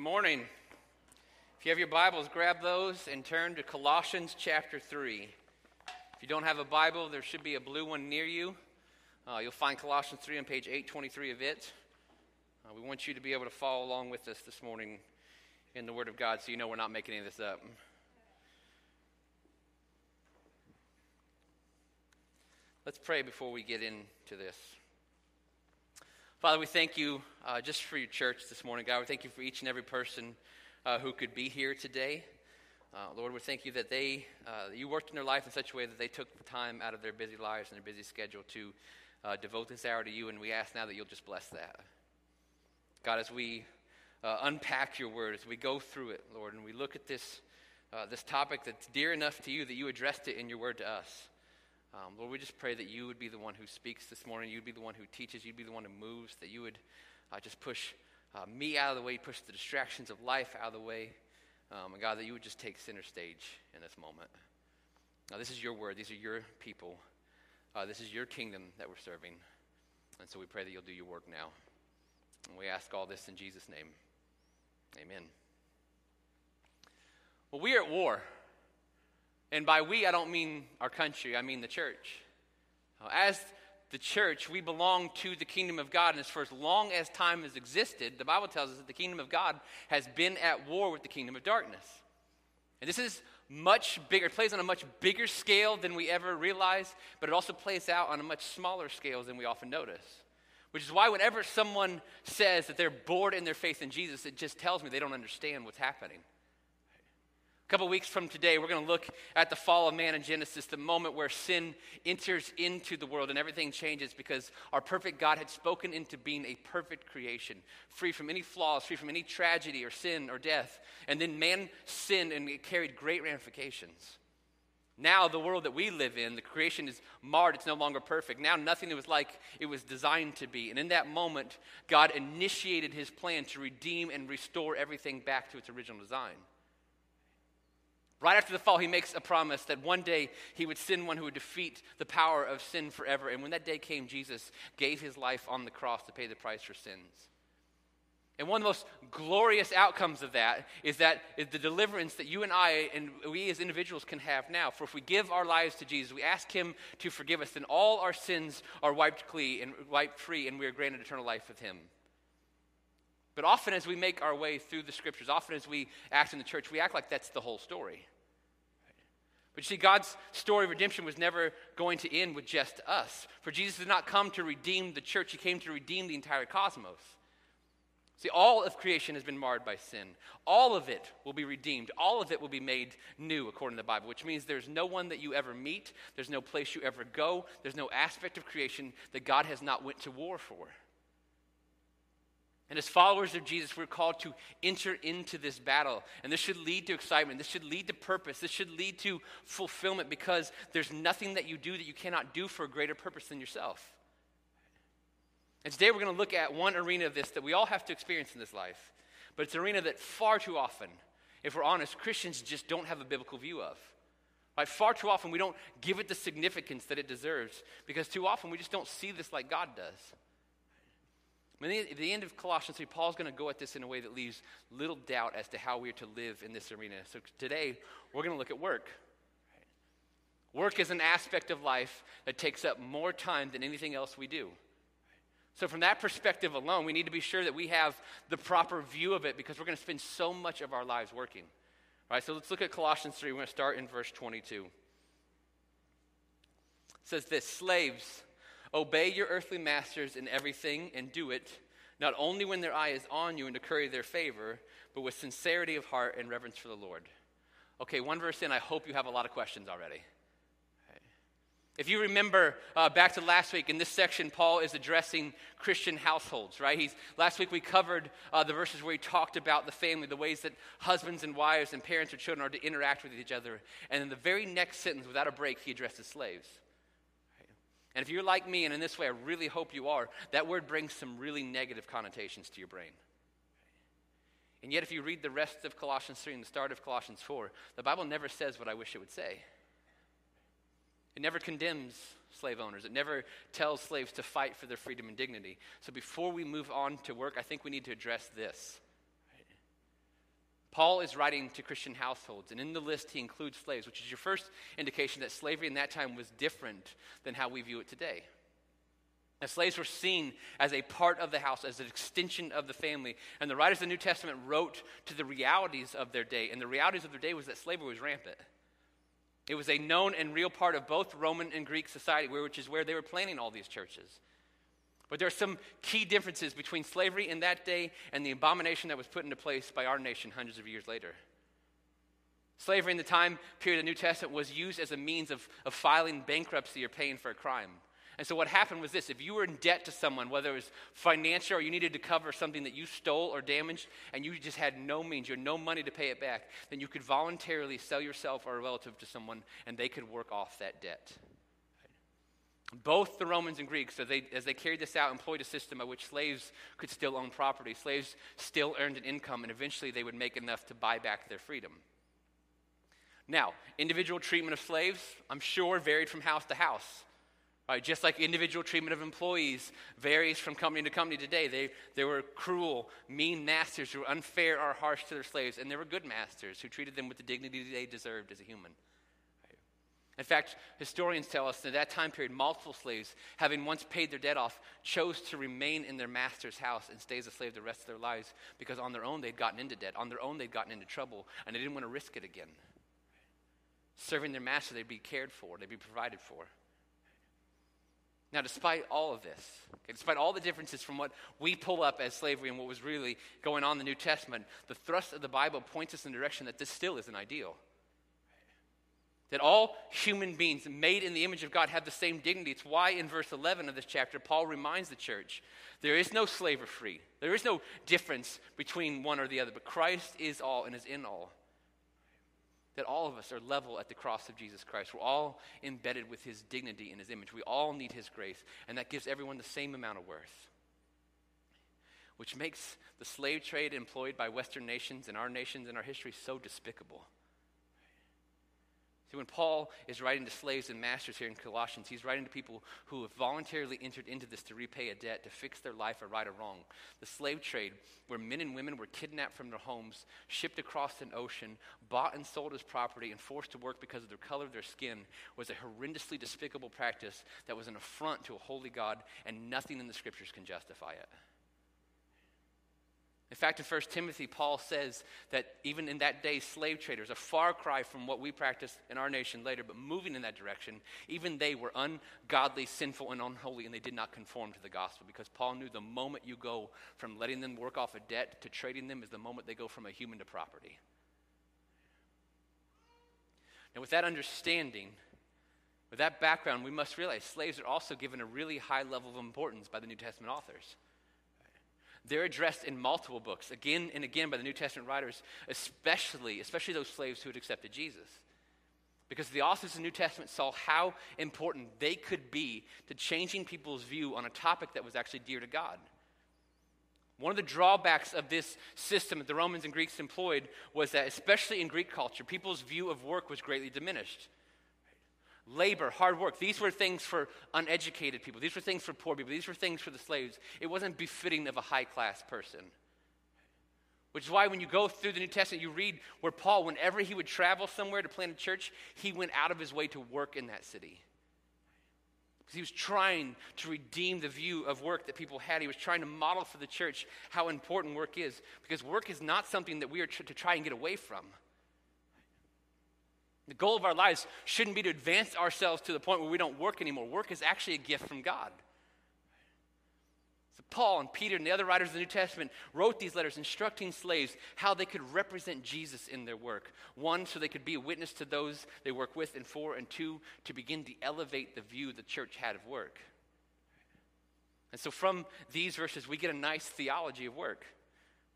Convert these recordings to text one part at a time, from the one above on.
Good morning. If you have your Bibles, grab those and turn to Colossians chapter 3. If you don't have a Bible, there should be a blue one near you. Uh, you'll find Colossians 3 on page 823 of it. Uh, we want you to be able to follow along with us this morning in the Word of God so you know we're not making any of this up. Let's pray before we get into this. Father, we thank you uh, just for your church this morning, God. We thank you for each and every person uh, who could be here today. Uh, Lord, we thank you that they, uh, you worked in their life in such a way that they took the time out of their busy lives and their busy schedule to uh, devote this hour to you, and we ask now that you'll just bless that. God, as we uh, unpack your word, as we go through it, Lord, and we look at this, this topic that's dear enough to you that you addressed it in your word to us. Um, Lord, we just pray that you would be the one who speaks this morning. You'd be the one who teaches. You'd be the one who moves. That you would uh, just push uh, me out of the way, push the distractions of life out of the way. Um, and God, that you would just take center stage in this moment. Now, this is your word. These are your people. Uh, this is your kingdom that we're serving. And so we pray that you'll do your work now. And we ask all this in Jesus' name. Amen. Well, we are at war. And by we, I don't mean our country, I mean the church. As the church, we belong to the kingdom of God. And as for as long as time has existed, the Bible tells us that the kingdom of God has been at war with the kingdom of darkness. And this is much bigger, it plays on a much bigger scale than we ever realize, but it also plays out on a much smaller scale than we often notice. Which is why, whenever someone says that they're bored in their faith in Jesus, it just tells me they don't understand what's happening. Couple weeks from today, we're going to look at the fall of man in Genesis, the moment where sin enters into the world and everything changes because our perfect God had spoken into being a perfect creation, free from any flaws, free from any tragedy or sin or death. And then man sinned and it carried great ramifications. Now, the world that we live in, the creation is marred. It's no longer perfect. Now, nothing was like it was designed to be. And in that moment, God initiated his plan to redeem and restore everything back to its original design. Right after the fall, he makes a promise that one day he would send one who would defeat the power of sin forever. And when that day came, Jesus gave his life on the cross to pay the price for sins. And one of the most glorious outcomes of that is that is the deliverance that you and I and we as individuals can have now. For if we give our lives to Jesus, we ask him to forgive us, then all our sins are wiped clean and wiped free, and we are granted eternal life with him. But often, as we make our way through the scriptures, often as we act in the church, we act like that's the whole story. But see, God's story of redemption was never going to end with just us. For Jesus did not come to redeem the church, He came to redeem the entire cosmos. See, all of creation has been marred by sin. All of it will be redeemed. All of it will be made new, according to the Bible, which means there's no one that you ever meet, there's no place you ever go, there's no aspect of creation that God has not went to war for. And as followers of Jesus, we're called to enter into this battle. And this should lead to excitement. This should lead to purpose. This should lead to fulfillment because there's nothing that you do that you cannot do for a greater purpose than yourself. And today we're going to look at one arena of this that we all have to experience in this life. But it's an arena that far too often, if we're honest, Christians just don't have a biblical view of. Right? Far too often we don't give it the significance that it deserves because too often we just don't see this like God does. At the end of Colossians 3, Paul's going to go at this in a way that leaves little doubt as to how we are to live in this arena. So today, we're going to look at work. Work is an aspect of life that takes up more time than anything else we do. So, from that perspective alone, we need to be sure that we have the proper view of it because we're going to spend so much of our lives working. All right, so let's look at Colossians 3. We're going to start in verse 22. It says this Slaves, Obey your earthly masters in everything and do it, not only when their eye is on you and to curry their favor, but with sincerity of heart and reverence for the Lord. Okay, one verse in, I hope you have a lot of questions already. If you remember uh, back to last week, in this section, Paul is addressing Christian households, right? He's, last week we covered uh, the verses where he talked about the family, the ways that husbands and wives and parents or children are to interact with each other. And in the very next sentence, without a break, he addresses slaves. And if you're like me, and in this way I really hope you are, that word brings some really negative connotations to your brain. And yet, if you read the rest of Colossians 3 and the start of Colossians 4, the Bible never says what I wish it would say. It never condemns slave owners, it never tells slaves to fight for their freedom and dignity. So, before we move on to work, I think we need to address this. Paul is writing to Christian households, and in the list he includes slaves, which is your first indication that slavery in that time was different than how we view it today. The slaves were seen as a part of the house, as an extension of the family. And the writers of the New Testament wrote to the realities of their day. And the realities of their day was that slavery was rampant. It was a known and real part of both Roman and Greek society, which is where they were planning all these churches. But there are some key differences between slavery in that day and the abomination that was put into place by our nation hundreds of years later. Slavery in the time period of the New Testament was used as a means of, of filing bankruptcy or paying for a crime. And so what happened was this if you were in debt to someone, whether it was financial or you needed to cover something that you stole or damaged, and you just had no means, you had no money to pay it back, then you could voluntarily sell yourself or a relative to someone and they could work off that debt. Both the Romans and Greeks, as they, as they carried this out, employed a system by which slaves could still own property. Slaves still earned an income, and eventually they would make enough to buy back their freedom. Now, individual treatment of slaves, I'm sure, varied from house to house. Right? Just like individual treatment of employees varies from company to company today. They, they were cruel, mean masters who were unfair or harsh to their slaves, and there were good masters who treated them with the dignity they deserved as a human. In fact, historians tell us that at that time period, multiple slaves, having once paid their debt off, chose to remain in their master's house and stay as a slave the rest of their lives because on their own they'd gotten into debt. On their own they'd gotten into trouble, and they didn't want to risk it again. Serving their master, they'd be cared for, they'd be provided for. Now, despite all of this, okay, despite all the differences from what we pull up as slavery and what was really going on in the New Testament, the thrust of the Bible points us in the direction that this still is an ideal. That all human beings made in the image of God have the same dignity. It's why in verse 11 of this chapter, Paul reminds the church there is no slave or free. There is no difference between one or the other, but Christ is all and is in all. That all of us are level at the cross of Jesus Christ. We're all embedded with his dignity and his image. We all need his grace, and that gives everyone the same amount of worth. Which makes the slave trade employed by Western nations and our nations and our history so despicable. See, when Paul is writing to slaves and masters here in Colossians, he's writing to people who have voluntarily entered into this to repay a debt, to fix their life or right or wrong. The slave trade, where men and women were kidnapped from their homes, shipped across an ocean, bought and sold as property, and forced to work because of the color of their skin, was a horrendously despicable practice that was an affront to a holy God, and nothing in the scriptures can justify it. In fact, in 1 Timothy, Paul says that even in that day, slave traders, a far cry from what we practice in our nation later, but moving in that direction, even they were ungodly, sinful, and unholy, and they did not conform to the gospel because Paul knew the moment you go from letting them work off a debt to trading them is the moment they go from a human to property. Now, with that understanding, with that background, we must realize slaves are also given a really high level of importance by the New Testament authors. They're addressed in multiple books, again and again by the New Testament writers, especially, especially those slaves who had accepted Jesus. Because the authors of the New Testament saw how important they could be to changing people's view on a topic that was actually dear to God. One of the drawbacks of this system that the Romans and Greeks employed was that, especially in Greek culture, people's view of work was greatly diminished labor, hard work. These were things for uneducated people. These were things for poor people. These were things for the slaves. It wasn't befitting of a high class person. Which is why when you go through the New Testament, you read where Paul, whenever he would travel somewhere to plant a church, he went out of his way to work in that city. Because he was trying to redeem the view of work that people had. He was trying to model for the church how important work is. Because work is not something that we are to try and get away from. The goal of our lives shouldn't be to advance ourselves to the point where we don't work anymore. Work is actually a gift from God. So, Paul and Peter and the other writers of the New Testament wrote these letters instructing slaves how they could represent Jesus in their work. One, so they could be a witness to those they work with, and four, and two, to begin to elevate the view the church had of work. And so, from these verses, we get a nice theology of work.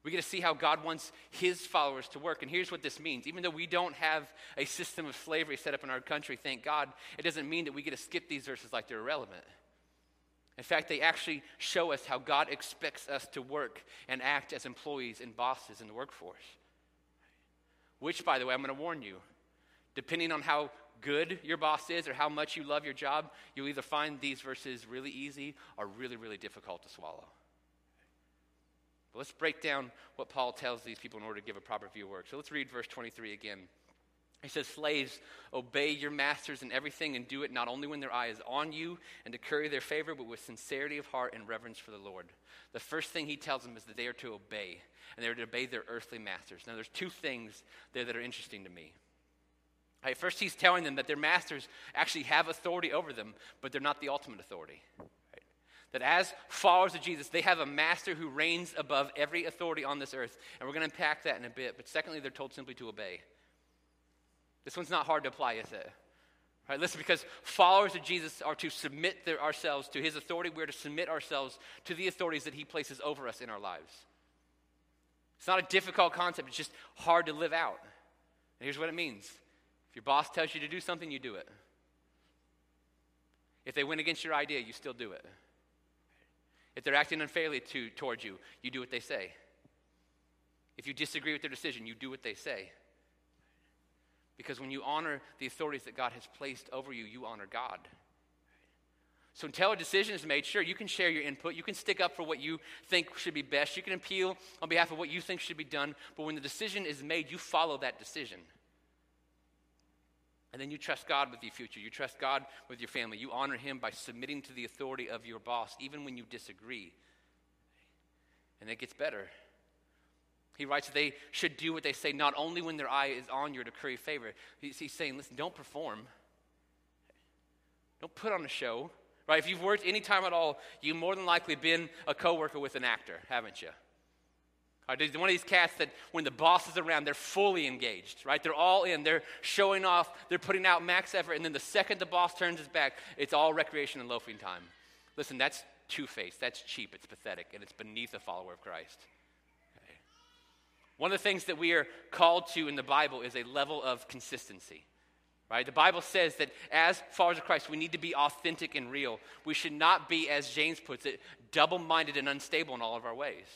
We get to see how God wants his followers to work. And here's what this means. Even though we don't have a system of slavery set up in our country, thank God, it doesn't mean that we get to skip these verses like they're irrelevant. In fact, they actually show us how God expects us to work and act as employees and bosses in the workforce. Which, by the way, I'm going to warn you, depending on how good your boss is or how much you love your job, you'll either find these verses really easy or really, really difficult to swallow. But let's break down what Paul tells these people in order to give a proper view of work. So let's read verse 23 again. He says, Slaves, obey your masters in everything and do it not only when their eye is on you and to curry their favor, but with sincerity of heart and reverence for the Lord. The first thing he tells them is that they are to obey, and they are to obey their earthly masters. Now, there's two things there that are interesting to me. Right, first, he's telling them that their masters actually have authority over them, but they're not the ultimate authority. That as followers of Jesus, they have a master who reigns above every authority on this earth. And we're going to unpack that in a bit. But secondly, they're told simply to obey. This one's not hard to apply, is it? Right, listen, because followers of Jesus are to submit their, ourselves to his authority. We're to submit ourselves to the authorities that he places over us in our lives. It's not a difficult concept, it's just hard to live out. And here's what it means if your boss tells you to do something, you do it. If they went against your idea, you still do it. If they're acting unfairly to, towards you, you do what they say. If you disagree with their decision, you do what they say. Because when you honor the authorities that God has placed over you, you honor God. So until a decision is made, sure, you can share your input. You can stick up for what you think should be best. You can appeal on behalf of what you think should be done. But when the decision is made, you follow that decision. And then you trust God with your future. You trust God with your family. You honor Him by submitting to the authority of your boss, even when you disagree. And it gets better. He writes they should do what they say not only when their eye is on you to curry favor. He's, he's saying, listen, don't perform. Don't put on a show. Right? If you've worked any time at all, you've more than likely been a coworker with an actor, haven't you? Right, one of these cats that when the boss is around, they're fully engaged, right? They're all in. They're showing off. They're putting out max effort. And then the second the boss turns his back, it's all recreation and loafing time. Listen, that's two faced. That's cheap. It's pathetic. And it's beneath a follower of Christ. One of the things that we are called to in the Bible is a level of consistency. Right? The Bible says that as followers of Christ, we need to be authentic and real. We should not be, as James puts it, double minded and unstable in all of our ways.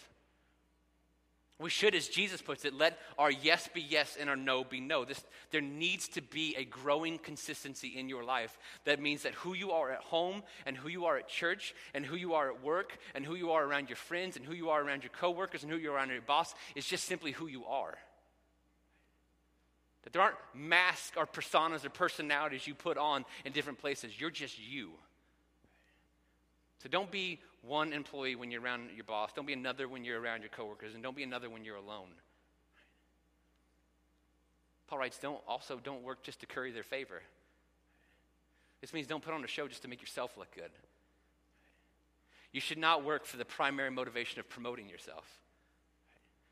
We should, as Jesus puts it, let our yes be yes and our no be no. This, there needs to be a growing consistency in your life. That means that who you are at home and who you are at church and who you are at work and who you are around your friends and who you are around your coworkers and who you are around your boss is just simply who you are. That there aren't masks or personas or personalities you put on in different places. You're just you. So don't be one employee when you're around your boss. Don't be another when you're around your coworkers, and don't be another when you're alone. Paul writes, don't also don't work just to curry their favor. This means don't put on a show just to make yourself look good. You should not work for the primary motivation of promoting yourself.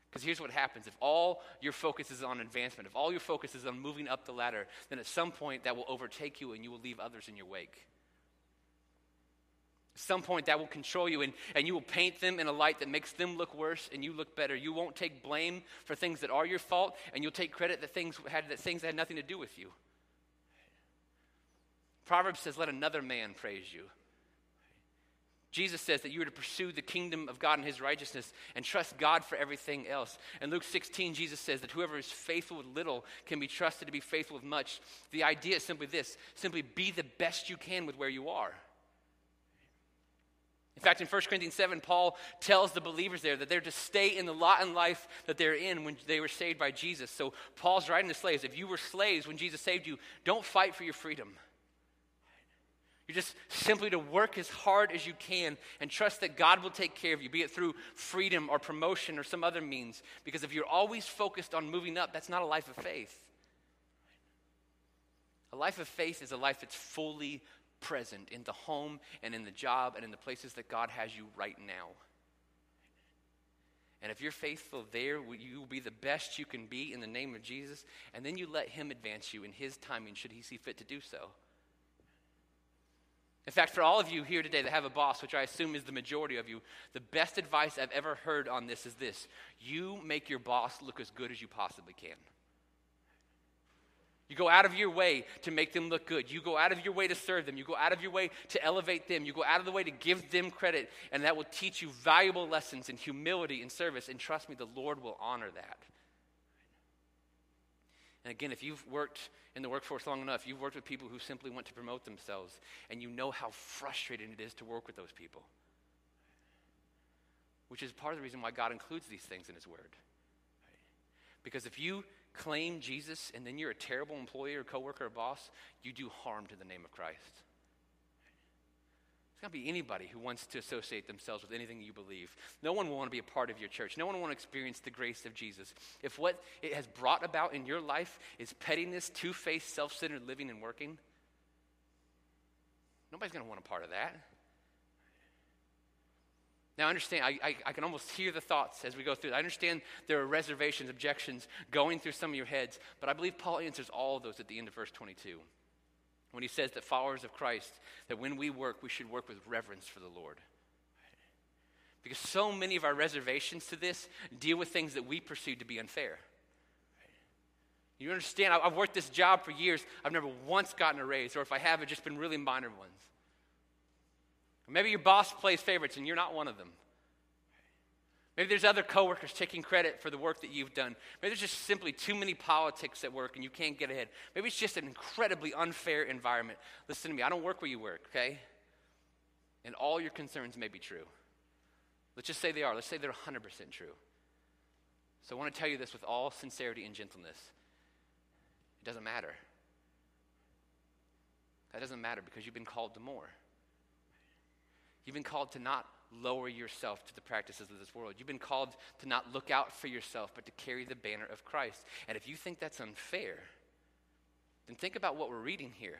Because here's what happens if all your focus is on advancement, if all your focus is on moving up the ladder, then at some point that will overtake you and you will leave others in your wake. Some point, that will control you, and, and you will paint them in a light that makes them look worse and you look better. You won't take blame for things that are your fault, and you'll take credit that things had, that things that had nothing to do with you. Proverbs says, Let another man praise you. Jesus says that you are to pursue the kingdom of God and his righteousness and trust God for everything else. In Luke 16, Jesus says that whoever is faithful with little can be trusted to be faithful with much. The idea is simply this simply be the best you can with where you are. In fact, in 1 Corinthians 7, Paul tells the believers there that they're to stay in the lot in life that they're in when they were saved by Jesus. So Paul's writing to slaves if you were slaves when Jesus saved you, don't fight for your freedom. You're just simply to work as hard as you can and trust that God will take care of you, be it through freedom or promotion or some other means. Because if you're always focused on moving up, that's not a life of faith. A life of faith is a life that's fully present in the home and in the job and in the places that God has you right now. And if you're faithful there, you will be the best you can be in the name of Jesus. And then you let Him advance you in His timing, should He see fit to do so. In fact, for all of you here today that have a boss, which I assume is the majority of you, the best advice I've ever heard on this is this you make your boss look as good as you possibly can. You go out of your way to make them look good. You go out of your way to serve them. You go out of your way to elevate them. You go out of the way to give them credit, and that will teach you valuable lessons in humility and service. And trust me, the Lord will honor that. And again, if you've worked in the workforce long enough, you've worked with people who simply want to promote themselves, and you know how frustrating it is to work with those people. which is part of the reason why God includes these things in His Word. Because if you claim Jesus and then you're a terrible employee or coworker or boss, you do harm to the name of Christ. It's not be anybody who wants to associate themselves with anything you believe. No one will want to be a part of your church. No one will want to experience the grace of Jesus. If what it has brought about in your life is pettiness, two faced, self centered living and working, nobody's going to want a part of that. Now, understand, I, I, I, can almost hear the thoughts as we go through. I understand there are reservations, objections going through some of your heads, but I believe Paul answers all of those at the end of verse 22 when he says that followers of Christ, that when we work, we should work with reverence for the Lord. Because so many of our reservations to this deal with things that we perceive to be unfair. You understand? I've worked this job for years. I've never once gotten a raise, or if I have, it's just been really minor ones. Maybe your boss plays favorites and you're not one of them. Maybe there's other coworkers taking credit for the work that you've done. Maybe there's just simply too many politics at work and you can't get ahead. Maybe it's just an incredibly unfair environment. Listen to me, I don't work where you work, okay? And all your concerns may be true. Let's just say they are. Let's say they're 100% true. So I want to tell you this with all sincerity and gentleness. It doesn't matter. That doesn't matter because you've been called to more. You've been called to not lower yourself to the practices of this world. You've been called to not look out for yourself, but to carry the banner of Christ. And if you think that's unfair, then think about what we're reading here.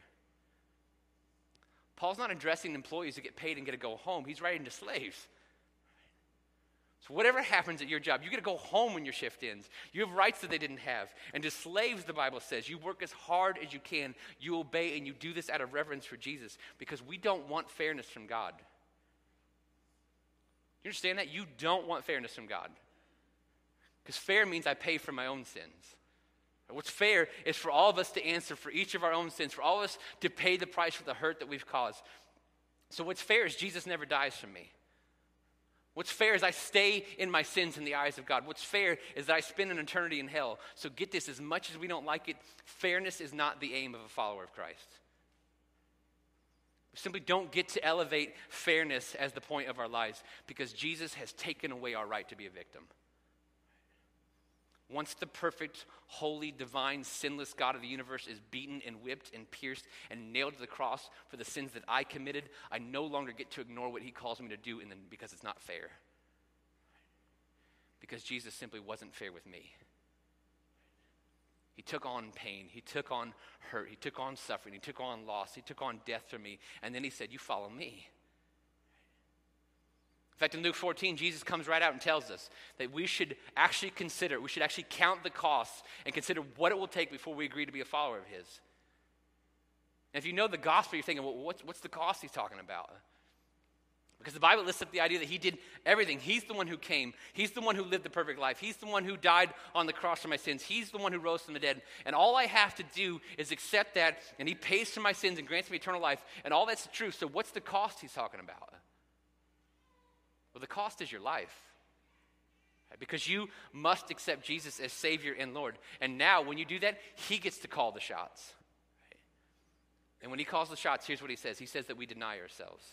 Paul's not addressing employees who get paid and get to go home, he's writing to slaves. So, whatever happens at your job, you get to go home when your shift ends. You have rights that they didn't have. And to slaves, the Bible says, you work as hard as you can, you obey, and you do this out of reverence for Jesus because we don't want fairness from God. You understand that? You don't want fairness from God. Because fair means I pay for my own sins. What's fair is for all of us to answer for each of our own sins, for all of us to pay the price for the hurt that we've caused. So, what's fair is Jesus never dies for me. What's fair is I stay in my sins in the eyes of God. What's fair is that I spend an eternity in hell. So, get this as much as we don't like it, fairness is not the aim of a follower of Christ simply don't get to elevate fairness as the point of our lives because Jesus has taken away our right to be a victim. Once the perfect, holy, divine, sinless God of the universe is beaten and whipped and pierced and nailed to the cross for the sins that I committed, I no longer get to ignore what he calls me to do because it's not fair. Because Jesus simply wasn't fair with me. He took on pain. He took on hurt. He took on suffering. He took on loss. He took on death for me. And then he said, You follow me. In fact, in Luke 14, Jesus comes right out and tells us that we should actually consider, we should actually count the costs and consider what it will take before we agree to be a follower of his. And if you know the gospel, you're thinking, well, what's, what's the cost he's talking about? Because the Bible lists up the idea that he did everything. He's the one who came. He's the one who lived the perfect life. He's the one who died on the cross for my sins. He's the one who rose from the dead. And all I have to do is accept that, and he pays for my sins and grants me eternal life. And all that's true. So, what's the cost he's talking about? Well, the cost is your life. Because you must accept Jesus as Savior and Lord. And now, when you do that, He gets to call the shots. And when He calls the shots, here's what He says He says that we deny ourselves.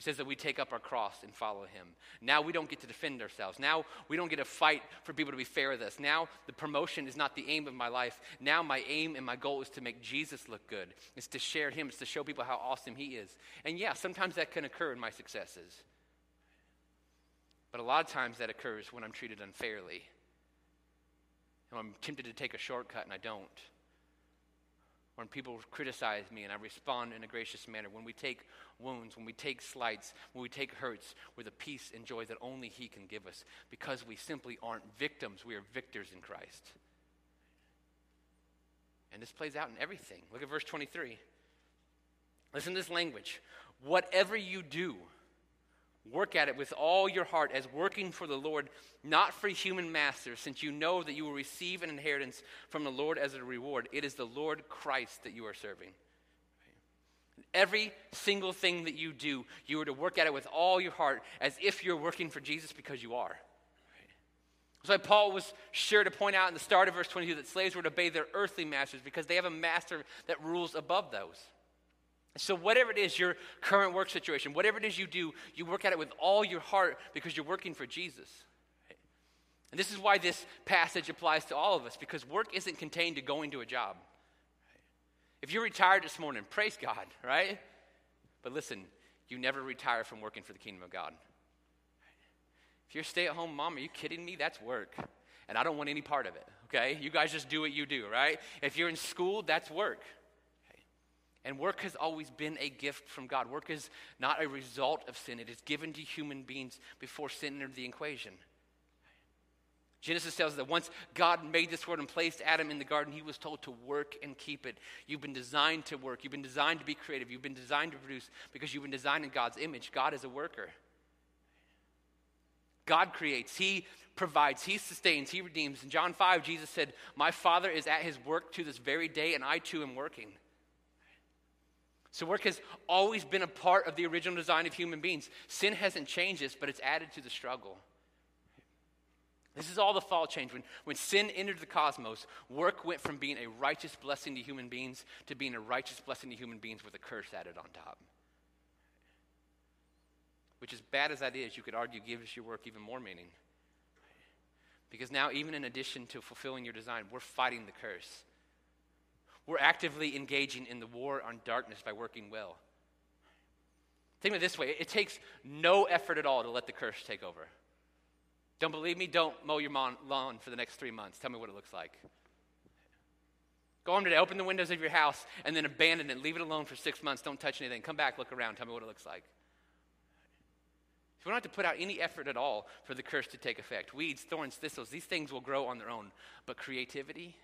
He says that we take up our cross and follow him. Now we don't get to defend ourselves. Now we don't get to fight for people to be fair with us. Now the promotion is not the aim of my life. Now my aim and my goal is to make Jesus look good. It's to share him. It's to show people how awesome he is. And yeah, sometimes that can occur in my successes. But a lot of times that occurs when I'm treated unfairly. And I'm tempted to take a shortcut and I don't when people criticize me and I respond in a gracious manner, when we take wounds, when we take slights, when we take hurts with a peace and joy that only He can give us, because we simply aren't victims, we are victors in Christ. And this plays out in everything. Look at verse 23. Listen to this language. Whatever you do, Work at it with all your heart as working for the Lord, not for human masters, since you know that you will receive an inheritance from the Lord as a reward. It is the Lord Christ that you are serving. Every single thing that you do, you are to work at it with all your heart as if you're working for Jesus because you are. So Paul was sure to point out in the start of verse 22 that slaves were to obey their earthly masters because they have a master that rules above those. So, whatever it is, your current work situation, whatever it is you do, you work at it with all your heart because you're working for Jesus. And this is why this passage applies to all of us because work isn't contained to going to a job. If you're retired this morning, praise God, right? But listen, you never retire from working for the kingdom of God. If you're a stay at home mom, are you kidding me? That's work. And I don't want any part of it, okay? You guys just do what you do, right? If you're in school, that's work. And work has always been a gift from God. Work is not a result of sin, it is given to human beings before sin entered the equation. Genesis tells us that once God made this world and placed Adam in the garden, he was told to work and keep it. You've been designed to work. You've been designed to be creative. You've been designed to produce because you've been designed in God's image. God is a worker. God creates, He provides, He sustains, He redeems. In John 5, Jesus said, My Father is at His work to this very day, and I too am working. So, work has always been a part of the original design of human beings. Sin hasn't changed this, but it's added to the struggle. This is all the fall change. When, when sin entered the cosmos, work went from being a righteous blessing to human beings to being a righteous blessing to human beings with a curse added on top. Which, as bad as that is, you could argue gives your work even more meaning. Because now, even in addition to fulfilling your design, we're fighting the curse. We're actively engaging in the war on darkness by working well. Think of it this way it takes no effort at all to let the curse take over. Don't believe me? Don't mow your lawn for the next three months. Tell me what it looks like. Go home today, open the windows of your house, and then abandon it. Leave it alone for six months. Don't touch anything. Come back, look around. Tell me what it looks like. So we don't have to put out any effort at all for the curse to take effect. Weeds, thorns, thistles, these things will grow on their own. But creativity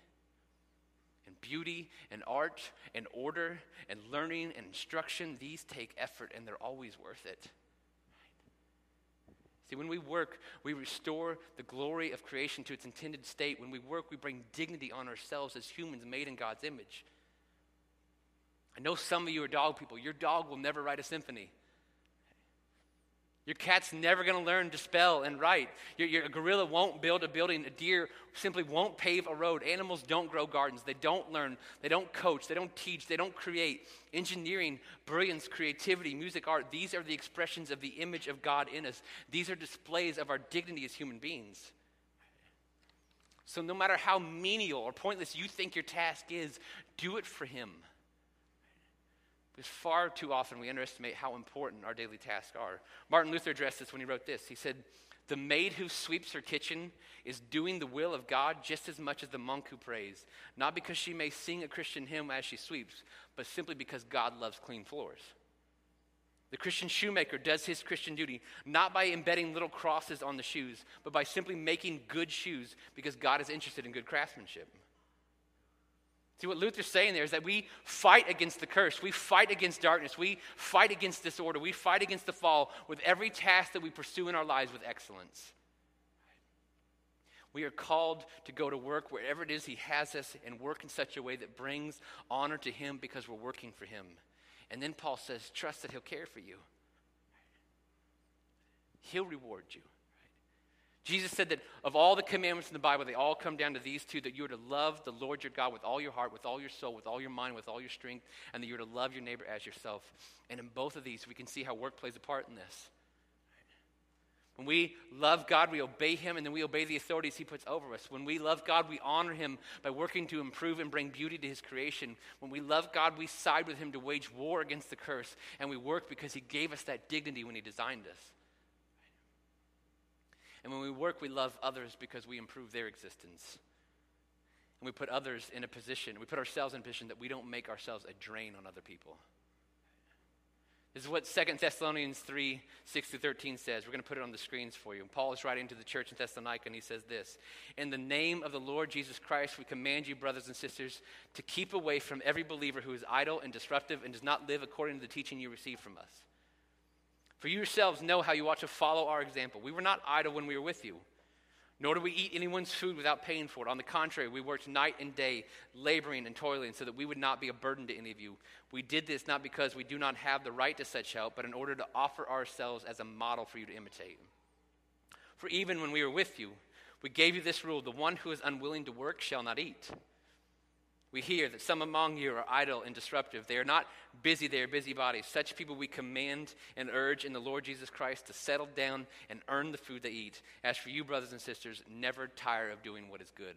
beauty and art and order and learning and instruction, these take effort and they're always worth it. See, when we work, we restore the glory of creation to its intended state. When we work, we bring dignity on ourselves as humans made in God's image. I know some of you are dog people. Your dog will never write a symphony. Your cat's never going to learn to spell and write. Your, your gorilla won't build a building. A deer simply won't pave a road. Animals don't grow gardens. They don't learn. They don't coach. They don't teach. They don't create. Engineering, brilliance, creativity, music, art, these are the expressions of the image of God in us. These are displays of our dignity as human beings. So, no matter how menial or pointless you think your task is, do it for Him. Because far too often we underestimate how important our daily tasks are. Martin Luther addressed this when he wrote this. He said, The maid who sweeps her kitchen is doing the will of God just as much as the monk who prays, not because she may sing a Christian hymn as she sweeps, but simply because God loves clean floors. The Christian shoemaker does his Christian duty not by embedding little crosses on the shoes, but by simply making good shoes because God is interested in good craftsmanship. See, what Luther's saying there is that we fight against the curse. We fight against darkness. We fight against disorder. We fight against the fall with every task that we pursue in our lives with excellence. We are called to go to work wherever it is He has us and work in such a way that brings honor to Him because we're working for Him. And then Paul says, trust that He'll care for you, He'll reward you. Jesus said that of all the commandments in the Bible, they all come down to these two that you are to love the Lord your God with all your heart, with all your soul, with all your mind, with all your strength, and that you're to love your neighbor as yourself. And in both of these, we can see how work plays a part in this. When we love God, we obey Him, and then we obey the authorities He puts over us. When we love God, we honor Him by working to improve and bring beauty to His creation. When we love God, we side with Him to wage war against the curse, and we work because He gave us that dignity when He designed us. And when we work, we love others because we improve their existence. And we put others in a position, we put ourselves in a position that we don't make ourselves a drain on other people. This is what 2 Thessalonians 3 6 to 13 says. We're going to put it on the screens for you. And Paul is writing to the church in Thessalonica, and he says this In the name of the Lord Jesus Christ, we command you, brothers and sisters, to keep away from every believer who is idle and disruptive and does not live according to the teaching you received from us. For you yourselves know how you ought to follow our example. We were not idle when we were with you, nor did we eat anyone's food without paying for it. On the contrary, we worked night and day, laboring and toiling, so that we would not be a burden to any of you. We did this not because we do not have the right to such help, but in order to offer ourselves as a model for you to imitate. For even when we were with you, we gave you this rule the one who is unwilling to work shall not eat. We hear that some among you are idle and disruptive. They are not busy, they are busybodies. Such people we command and urge in the Lord Jesus Christ to settle down and earn the food they eat. As for you, brothers and sisters, never tire of doing what is good.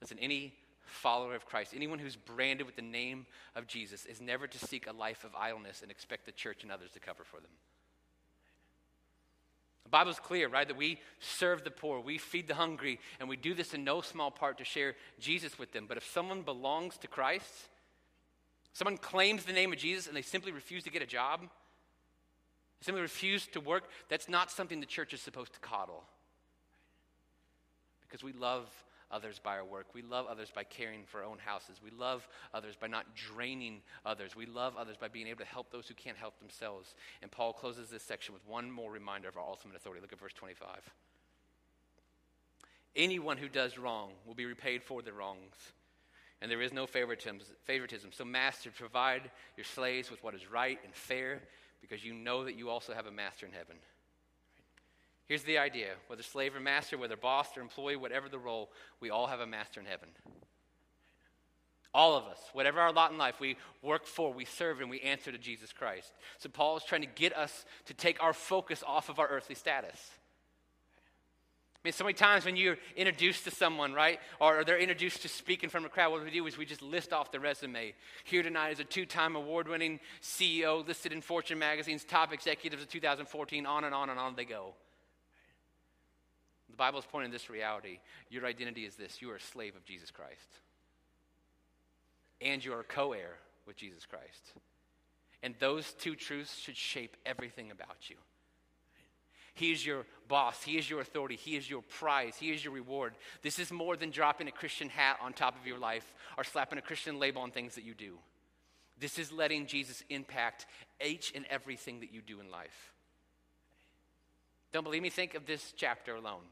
Listen, any follower of Christ, anyone who's branded with the name of Jesus, is never to seek a life of idleness and expect the church and others to cover for them. Bible's clear, right? That we serve the poor, we feed the hungry, and we do this in no small part to share Jesus with them. But if someone belongs to Christ, someone claims the name of Jesus and they simply refuse to get a job, simply refuse to work, that's not something the church is supposed to coddle. Because we love others by our work. We love others by caring for our own houses. We love others by not draining others. We love others by being able to help those who can't help themselves. And Paul closes this section with one more reminder of our ultimate authority. Look at verse 25. Anyone who does wrong will be repaid for their wrongs, and there is no favoritism. So, masters, provide your slaves with what is right and fair, because you know that you also have a master in heaven. Here's the idea whether slave or master, whether boss or employee, whatever the role, we all have a master in heaven. All of us, whatever our lot in life, we work for, we serve, and we answer to Jesus Christ. So Paul is trying to get us to take our focus off of our earthly status. I mean, so many times when you're introduced to someone, right, or they're introduced to speak in front of a crowd, what we do is we just list off the resume. Here tonight is a two time award winning CEO listed in Fortune magazine's top executives of 2014, on and on and on they go. The Bible is pointing this reality. Your identity is this you are a slave of Jesus Christ. And you are co heir with Jesus Christ. And those two truths should shape everything about you. He is your boss. He is your authority. He is your prize. He is your reward. This is more than dropping a Christian hat on top of your life or slapping a Christian label on things that you do. This is letting Jesus impact each and everything that you do in life. Don't believe me? Think of this chapter alone.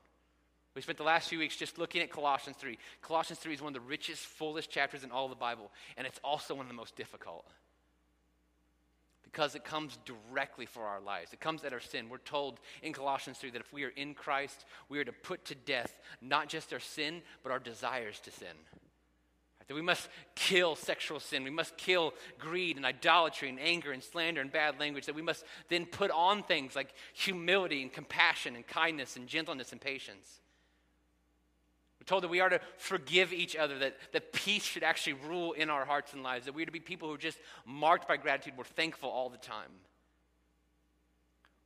We spent the last few weeks just looking at Colossians 3. Colossians 3 is one of the richest, fullest chapters in all of the Bible, and it's also one of the most difficult because it comes directly for our lives. It comes at our sin. We're told in Colossians 3 that if we are in Christ, we are to put to death not just our sin, but our desires to sin. That we must kill sexual sin. We must kill greed and idolatry and anger and slander and bad language. That we must then put on things like humility and compassion and kindness and gentleness and patience. We're told that we are to forgive each other, that, that peace should actually rule in our hearts and lives, that we are to be people who are just marked by gratitude. We're thankful all the time.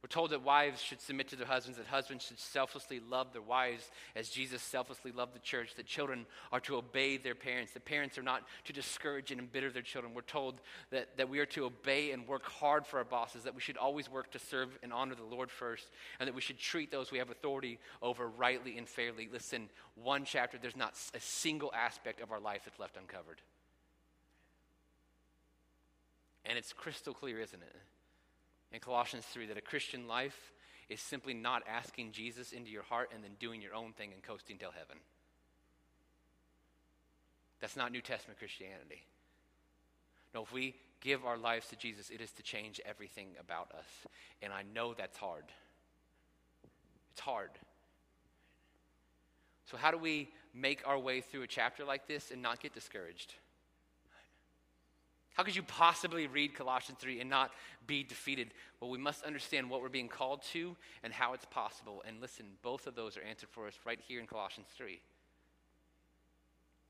We're told that wives should submit to their husbands, that husbands should selflessly love their wives as Jesus selflessly loved the church, that children are to obey their parents, that parents are not to discourage and embitter their children. We're told that, that we are to obey and work hard for our bosses, that we should always work to serve and honor the Lord first, and that we should treat those we have authority over rightly and fairly. Listen, one chapter, there's not a single aspect of our life that's left uncovered. And it's crystal clear, isn't it? In Colossians 3 that a Christian life is simply not asking Jesus into your heart and then doing your own thing and coasting till heaven. That's not New Testament Christianity. No, if we give our lives to Jesus, it is to change everything about us. And I know that's hard. It's hard. So, how do we make our way through a chapter like this and not get discouraged? How could you possibly read Colossians 3 and not be defeated? Well, we must understand what we're being called to and how it's possible. And listen, both of those are answered for us right here in Colossians 3.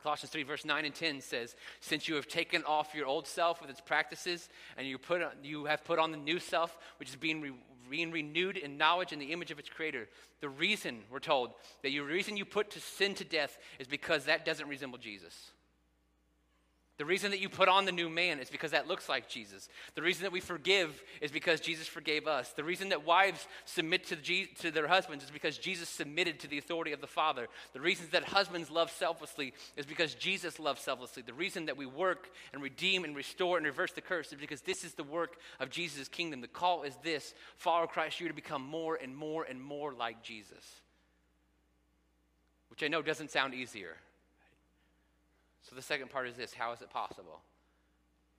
Colossians 3, verse 9 and 10 says, Since you have taken off your old self with its practices, and you, put, you have put on the new self, which is being, re, being renewed in knowledge and the image of its creator. The reason, we're told, that the reason you put to sin to death is because that doesn't resemble Jesus. The reason that you put on the new man is because that looks like Jesus. The reason that we forgive is because Jesus forgave us. The reason that wives submit to, to their husbands is because Jesus submitted to the authority of the Father. The reason that husbands love selflessly is because Jesus loved selflessly. The reason that we work and redeem and restore and reverse the curse is because this is the work of Jesus' kingdom. The call is this follow Christ, you're to become more and more and more like Jesus. Which I know doesn't sound easier. So the second part is this how is it possible?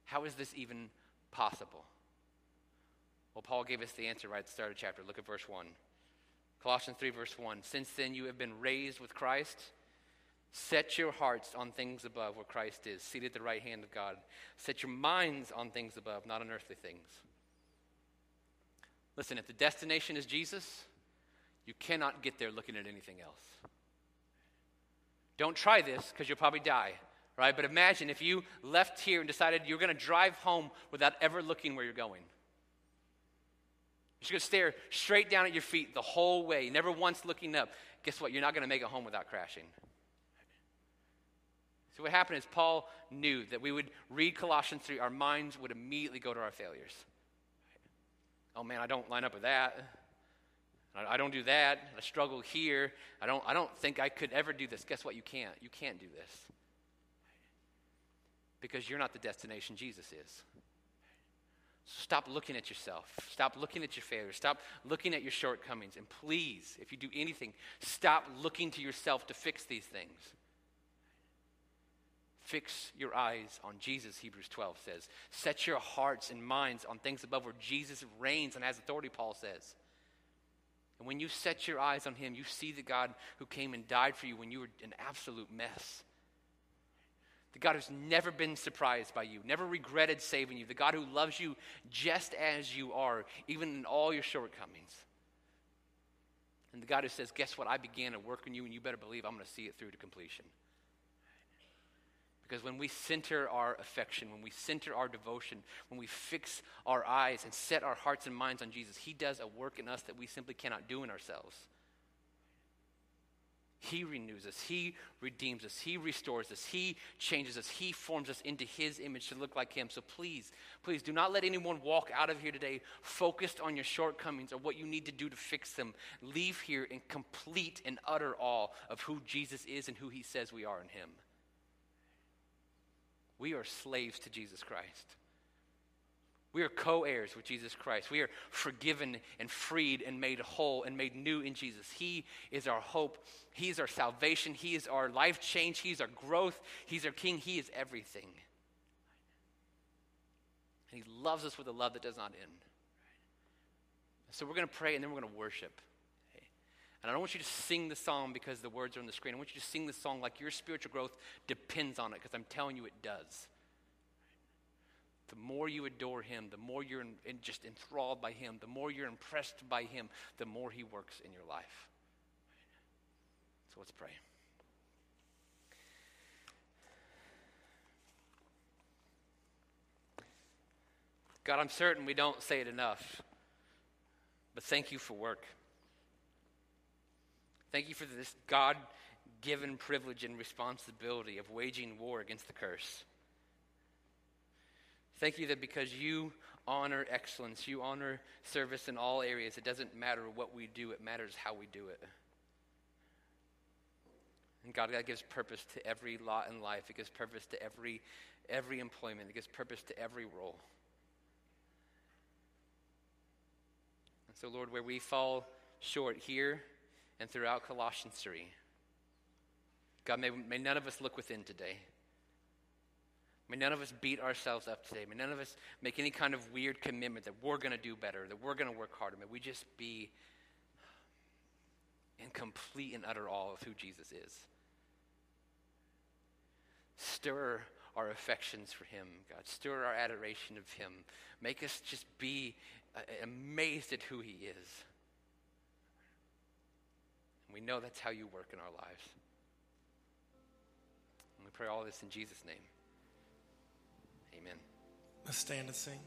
How is this even possible? Well, Paul gave us the answer right at the start of the chapter. Look at verse 1. Colossians 3, verse 1. Since then you have been raised with Christ. Set your hearts on things above where Christ is, seated at the right hand of God. Set your minds on things above, not on earthly things. Listen, if the destination is Jesus, you cannot get there looking at anything else. Don't try this because you'll probably die, right? But imagine if you left here and decided you're going to drive home without ever looking where you're going. You're going to stare straight down at your feet the whole way, never once looking up. Guess what? You're not going to make it home without crashing. So, what happened is Paul knew that we would read Colossians 3, our minds would immediately go to our failures. Oh man, I don't line up with that. I don't do that. I struggle here. I don't, I don't think I could ever do this. Guess what? You can't. You can't do this. Because you're not the destination Jesus is. Stop looking at yourself. Stop looking at your failures. Stop looking at your shortcomings. And please, if you do anything, stop looking to yourself to fix these things. Fix your eyes on Jesus, Hebrews 12 says. Set your hearts and minds on things above where Jesus reigns and has authority, Paul says. And when you set your eyes on him, you see the God who came and died for you when you were an absolute mess. The God who's never been surprised by you, never regretted saving you, the God who loves you just as you are, even in all your shortcomings. And the God who says, Guess what? I began to work on you, and you better believe I'm going to see it through to completion. Because when we center our affection, when we center our devotion, when we fix our eyes and set our hearts and minds on Jesus, He does a work in us that we simply cannot do in ourselves. He renews us, He redeems us, He restores us, He changes us, He forms us into His image to look like Him. So please, please do not let anyone walk out of here today focused on your shortcomings or what you need to do to fix them. Leave here in complete and utter awe of who Jesus is and who He says we are in Him. We are slaves to Jesus Christ. We are co heirs with Jesus Christ. We are forgiven and freed and made whole and made new in Jesus. He is our hope. He is our salvation. He is our life change. He is our growth. He's our King. He is everything. And He loves us with a love that does not end. So we're going to pray and then we're going to worship. And I don't want you to sing the song because the words are on the screen. I want you to sing the song like your spiritual growth depends on it because I'm telling you it does. The more you adore him, the more you're in, in just enthralled by him, the more you're impressed by him, the more he works in your life. So let's pray. God, I'm certain we don't say it enough, but thank you for work. Thank you for this God given privilege and responsibility of waging war against the curse. Thank you that because you honor excellence, you honor service in all areas, it doesn't matter what we do, it matters how we do it. And God, that gives purpose to every lot in life. It gives purpose to every, every employment. It gives purpose to every role. And so, Lord, where we fall short here, and throughout Colossians 3. God, may, may none of us look within today. May none of us beat ourselves up today. May none of us make any kind of weird commitment that we're going to do better, that we're going to work harder. May we just be in complete and utter awe of who Jesus is. Stir our affections for him, God. Stir our adoration of him. Make us just be uh, amazed at who he is. We know that's how you work in our lives. And we pray all this in Jesus' name. Amen. Let's stand and sing.